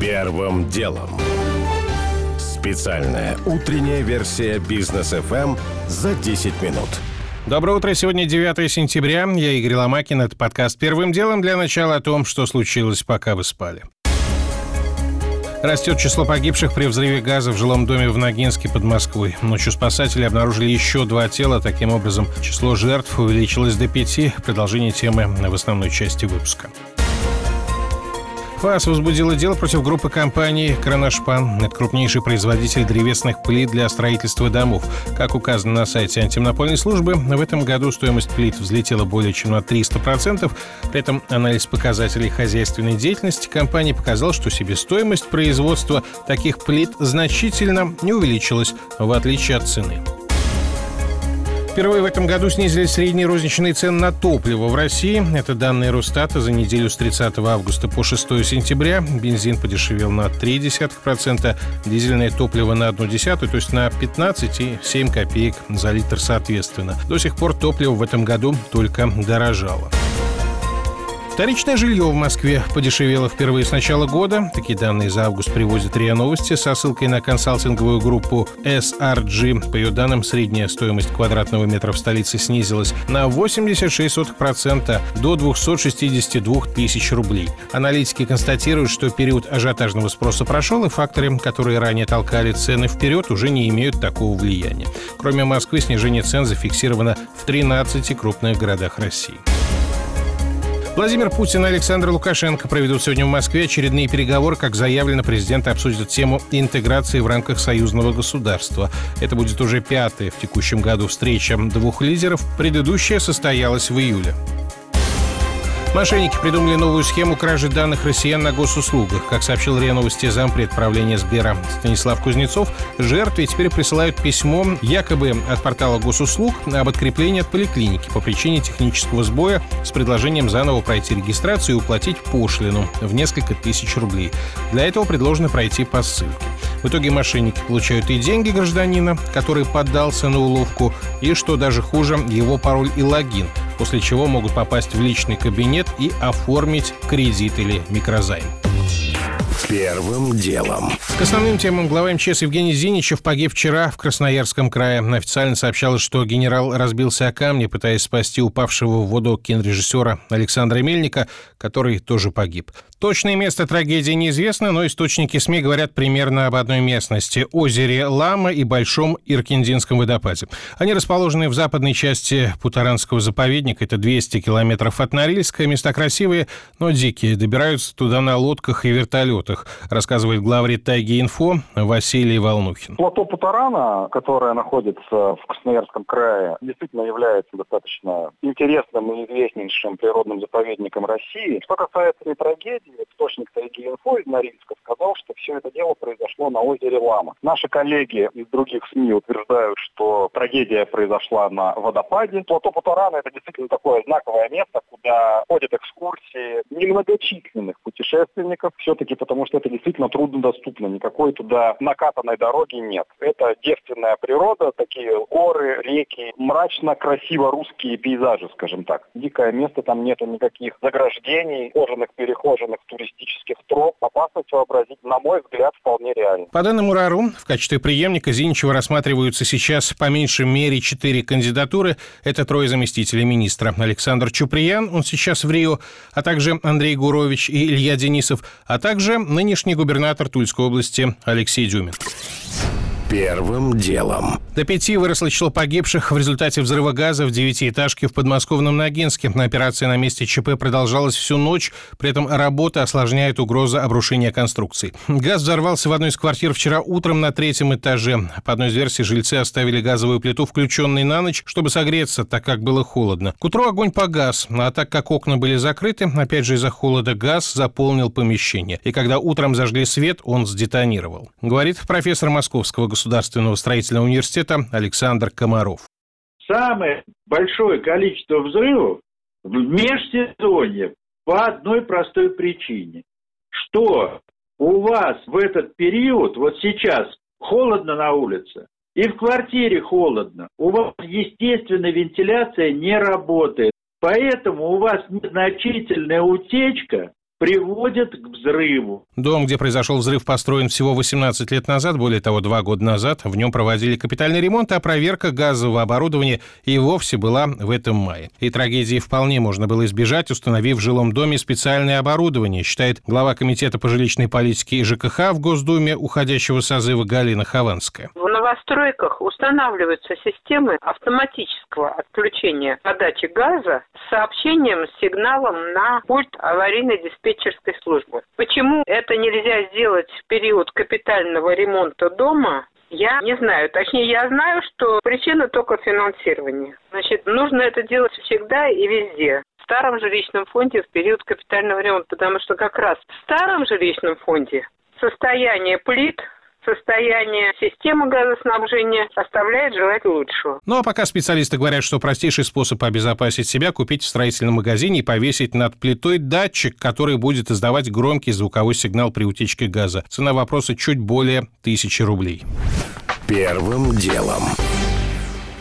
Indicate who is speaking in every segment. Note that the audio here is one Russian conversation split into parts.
Speaker 1: Первым делом. Специальная утренняя версия бизнес FM за 10 минут.
Speaker 2: Доброе утро. Сегодня 9 сентября. Я Игорь Ломакин. Это подкаст «Первым делом» для начала о том, что случилось, пока вы спали. Растет число погибших при взрыве газа в жилом доме в Ногинске под Москвой. Ночью спасатели обнаружили еще два тела. Таким образом, число жертв увеличилось до пяти. Продолжение темы в основной части выпуска. ФАС возбудила дело против группы компаний «Кроношпан». Это крупнейший производитель древесных плит для строительства домов. Как указано на сайте антимонопольной службы, в этом году стоимость плит взлетела более чем на 300%. При этом анализ показателей хозяйственной деятельности компании показал, что себестоимость производства таких плит значительно не увеличилась, в отличие от цены. Впервые в этом году снизили средние розничные цены на топливо в России. Это данные Росстата за неделю с 30 августа по 6 сентября. Бензин подешевел на 0,3%, дизельное топливо на 1,1%, то есть на 15 и 7 копеек за литр соответственно. До сих пор топливо в этом году только дорожало. Вторичное жилье в Москве подешевело впервые с начала года. Такие данные за август приводит РИА Новости со ссылкой на консалтинговую группу SRG. По ее данным, средняя стоимость квадратного метра в столице снизилась на 86% до 262 тысяч рублей. Аналитики констатируют, что период ажиотажного спроса прошел, и факторы, которые ранее толкали цены вперед, уже не имеют такого влияния. Кроме Москвы, снижение цен зафиксировано в 13 крупных городах России. Владимир Путин и Александр Лукашенко проведут сегодня в Москве очередные переговоры. Как заявлено, президенты обсудят тему интеграции в рамках союзного государства. Это будет уже пятая в текущем году встреча двух лидеров. Предыдущая состоялась в июле. Мошенники придумали новую схему кражи данных россиян на госуслугах. Как сообщил РИА Новости зампред правления Сбера Станислав Кузнецов, жертве теперь присылают письмо якобы от портала госуслуг об откреплении от поликлиники по причине технического сбоя с предложением заново пройти регистрацию и уплатить пошлину в несколько тысяч рублей. Для этого предложено пройти по ссылке. В итоге мошенники получают и деньги гражданина, который поддался на уловку, и, что даже хуже, его пароль и логин, после чего могут попасть в личный кабинет и оформить кредит или микрозайм.
Speaker 1: Первым делом.
Speaker 2: К основным темам глава МЧС Евгений Зиничев погиб вчера в Красноярском крае. Официально сообщалось, что генерал разбился о камни, пытаясь спасти упавшего в воду кинорежиссера Александра Мельника, который тоже погиб. Точное место трагедии неизвестно, но источники СМИ говорят примерно об одной местности – озере Лама и Большом Иркиндинском водопаде. Они расположены в западной части Путаранского заповедника, это 200 километров от Норильска. Места красивые, но дикие. Добираются туда на лодках и вертолетах, рассказывает главред Тайги Инфо Василий Волнухин.
Speaker 3: Плато Путарана, которое находится в Красноярском крае, действительно является достаточно интересным и известнейшим природным заповедником России. Что касается этой трагедии, источник Тайги Инфо из Норильска сказал, что все это дело произошло на озере Лама. Наши коллеги из других СМИ утверждают, что трагедия произошла на водопаде. Плато Путарана – это действительно такое знаковое место, куда ходят экскурсии немногочисленных путешественников, все-таки потому что это действительно труднодоступно, никакой туда накатанной дороги нет. Это девственная природа, такие горы, реки, мрачно-красиво русские пейзажи, скажем так. Дикое место, там нету никаких заграждений, кожаных перехоженных разных туристических троп, опасность вообразить, на мой взгляд, вполне реально.
Speaker 2: По данным УРАРУ, в качестве преемника Зиничева рассматриваются сейчас по меньшей мере четыре кандидатуры. Это трое заместителей министра. Александр Чуприян, он сейчас в Рио, а также Андрей Гурович и Илья Денисов, а также нынешний губернатор Тульской области Алексей Дюмин.
Speaker 1: Первым делом.
Speaker 2: До пяти выросло число погибших в результате взрыва газа в девятиэтажке в подмосковном Ногинске. Операция на месте ЧП продолжалась всю ночь, при этом работа осложняет угроза обрушения конструкций. Газ взорвался в одной из квартир вчера утром на третьем этаже. По одной из версий, жильцы оставили газовую плиту включенной на ночь, чтобы согреться, так как было холодно. К утру огонь погас, а так как окна были закрыты, опять же из-за холода газ заполнил помещение. И когда утром зажгли свет, он сдетонировал. Говорит профессор Московского государственного строительного университета Александр Комаров.
Speaker 4: Самое большое количество взрывов в межсезонье по одной простой причине, что у вас в этот период, вот сейчас, холодно на улице, и в квартире холодно, у вас, естественно, вентиляция не работает. Поэтому у вас незначительная утечка приводят к взрыву.
Speaker 2: Дом, где произошел взрыв, построен всего 18 лет назад, более того, два года назад. В нем проводили капитальный ремонт, а проверка газового оборудования и вовсе была в этом мае. И трагедии вполне можно было избежать, установив в жилом доме специальное оборудование, считает глава Комитета по жилищной политике и ЖКХ в Госдуме уходящего созыва Галина Хованская.
Speaker 5: В новостройках устанавливаются системы автоматического отключения подачи газа с сообщением, с сигналом на пульт аварийной диспетчерской службы. Почему это нельзя сделать в период капитального ремонта дома, я не знаю. Точнее, я знаю, что причина только финансирования. Значит, нужно это делать всегда и везде. В старом жилищном фонде в период капитального ремонта, потому что как раз в старом жилищном фонде состояние плит состояние системы газоснабжения оставляет желать лучшего.
Speaker 2: Ну а пока специалисты говорят, что простейший способ обезопасить себя – купить в строительном магазине и повесить над плитой датчик, который будет издавать громкий звуковой сигнал при утечке газа. Цена вопроса чуть более тысячи рублей.
Speaker 1: Первым делом.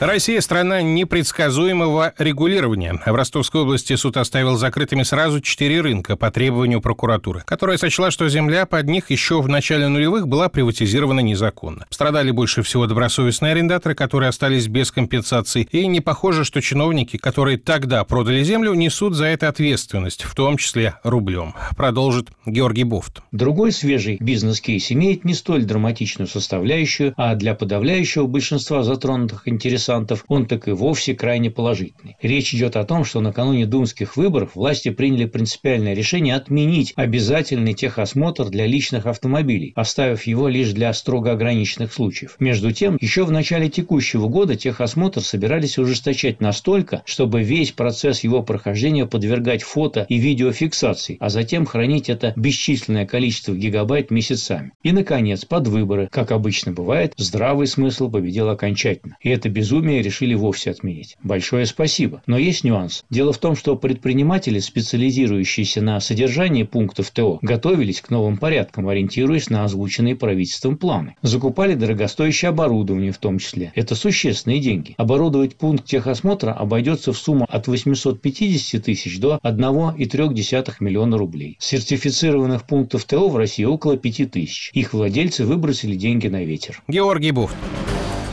Speaker 2: Россия – страна непредсказуемого регулирования. В Ростовской области суд оставил закрытыми сразу четыре рынка по требованию прокуратуры, которая сочла, что земля под них еще в начале нулевых была приватизирована незаконно. Страдали больше всего добросовестные арендаторы, которые остались без компенсаций, и не похоже, что чиновники, которые тогда продали землю, несут за это ответственность, в том числе рублем. Продолжит Георгий Бофт.
Speaker 6: Другой свежий бизнес-кейс имеет не столь драматичную составляющую, а для подавляющего большинства затронутых интересов интересантов, он так и вовсе крайне положительный. Речь идет о том, что накануне думских выборов власти приняли принципиальное решение отменить обязательный техосмотр для личных автомобилей, оставив его лишь для строго ограниченных случаев. Между тем, еще в начале текущего года техосмотр собирались ужесточать настолько, чтобы весь процесс его прохождения подвергать фото и видеофиксации, а затем хранить это бесчисленное количество гигабайт месяцами. И, наконец, под выборы, как обычно бывает, здравый смысл победил окончательно. И это безумие безумие решили вовсе отменить. Большое спасибо. Но есть нюанс. Дело в том, что предприниматели, специализирующиеся на содержании пунктов ТО, готовились к новым порядкам, ориентируясь на озвученные правительством планы. Закупали дорогостоящее оборудование в том числе. Это существенные деньги. Оборудовать пункт техосмотра обойдется в сумму от 850 тысяч до 1,3 миллиона рублей. Сертифицированных пунктов ТО в России около 5 тысяч. Их владельцы выбросили деньги на ветер.
Speaker 2: Георгий Буфт.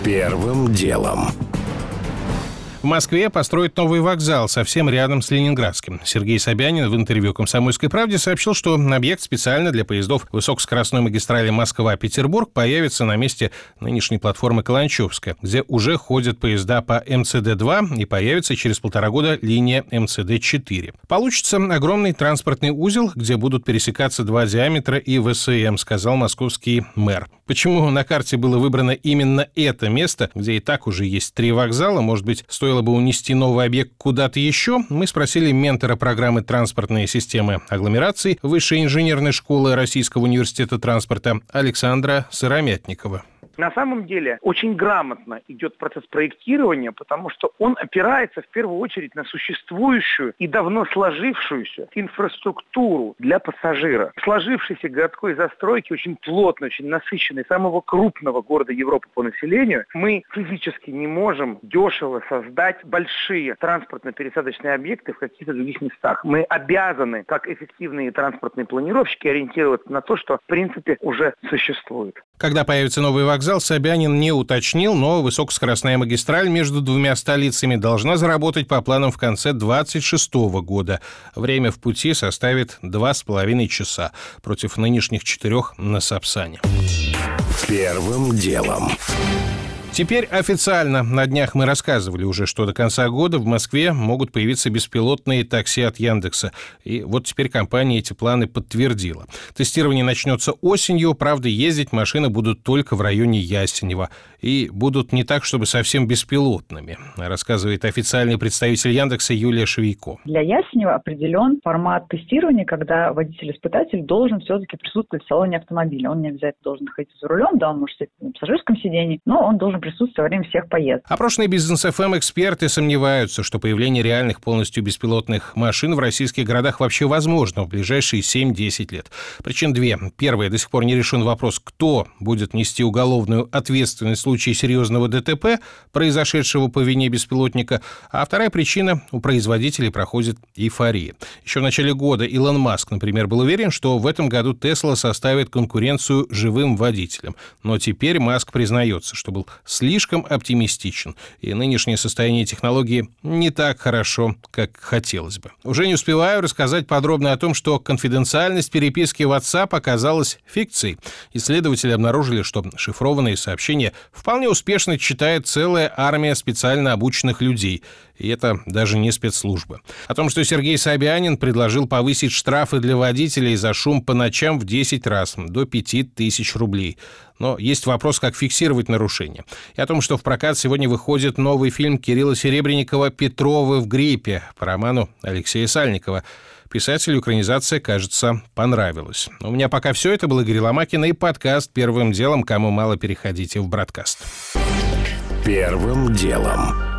Speaker 1: Первым делом.
Speaker 2: В Москве построят новый вокзал совсем рядом с Ленинградским. Сергей Собянин в интервью «Комсомольской правде» сообщил, что объект специально для поездов высокоскоростной магистрали Москва-Петербург появится на месте нынешней платформы Каланчевская, где уже ходят поезда по МЦД-2 и появится через полтора года линия МЦД-4. Получится огромный транспортный узел, где будут пересекаться два диаметра и ВСМ, сказал московский мэр. Почему на карте было выбрано именно это место, где и так уже есть три вокзала, может быть, стоит стоило бы унести новый объект куда-то еще, мы спросили ментора программы транспортной системы агломераций Высшей инженерной школы Российского университета транспорта Александра Сыромятникова.
Speaker 7: На самом деле очень грамотно идет процесс проектирования, потому что он опирается в первую очередь на существующую и давно сложившуюся инфраструктуру для пассажира. Сложившейся городской застройки очень плотно, очень насыщенной, самого крупного города Европы по населению, мы физически не можем дешево создать большие транспортно-пересадочные объекты в каких-то других местах. Мы обязаны, как эффективные транспортные планировщики, ориентироваться на то, что в принципе уже существует.
Speaker 2: Когда появится новый вокзал, Собянин не уточнил, но высокоскоростная магистраль между двумя столицами должна заработать по планам в конце 2026 года. Время в пути составит два с половиной часа против нынешних четырех на Сапсане.
Speaker 1: Первым делом.
Speaker 2: Теперь официально. На днях мы рассказывали уже, что до конца года в Москве могут появиться беспилотные такси от Яндекса. И вот теперь компания эти планы подтвердила. Тестирование начнется осенью, правда, ездить машины будут только в районе Ясенева. И будут не так, чтобы совсем беспилотными, рассказывает официальный представитель Яндекса Юлия Швейко.
Speaker 8: Для Ясенева определен формат тестирования, когда водитель-испытатель должен все-таки присутствовать в салоне автомобиля. Он не обязательно должен находиться за рулем, да, он может сидеть на пассажирском сидении, но он должен присутствие во время всех поездок.
Speaker 2: Опрошенные бизнес ФМ эксперты сомневаются, что появление реальных полностью беспилотных машин в российских городах вообще возможно в ближайшие 7-10 лет. Причин две. Первая, до сих пор не решен вопрос, кто будет нести уголовную ответственность в случае серьезного ДТП, произошедшего по вине беспилотника. А вторая причина – у производителей проходит эйфория. Еще в начале года Илон Маск, например, был уверен, что в этом году Тесла составит конкуренцию живым водителям. Но теперь Маск признается, что был слишком оптимистичен, и нынешнее состояние технологии не так хорошо, как хотелось бы. Уже не успеваю рассказать подробно о том, что конфиденциальность переписки WhatsApp оказалась фикцией. Исследователи обнаружили, что шифрованные сообщения вполне успешно читает целая армия специально обученных людей. И это даже не спецслужбы. О том, что Сергей Собянин предложил повысить штрафы для водителей за шум по ночам в 10 раз, до 5 тысяч рублей. Но есть вопрос, как фиксировать нарушения. И о том, что в прокат сегодня выходит новый фильм Кирилла Серебренникова «Петровы в гриппе» по роману Алексея Сальникова. Писателю экранизация, кажется, понравилась. У меня пока все. Это был Игорь Ломакин и подкаст «Первым делом». Кому мало, переходите в «Браткаст».
Speaker 1: Первым делом.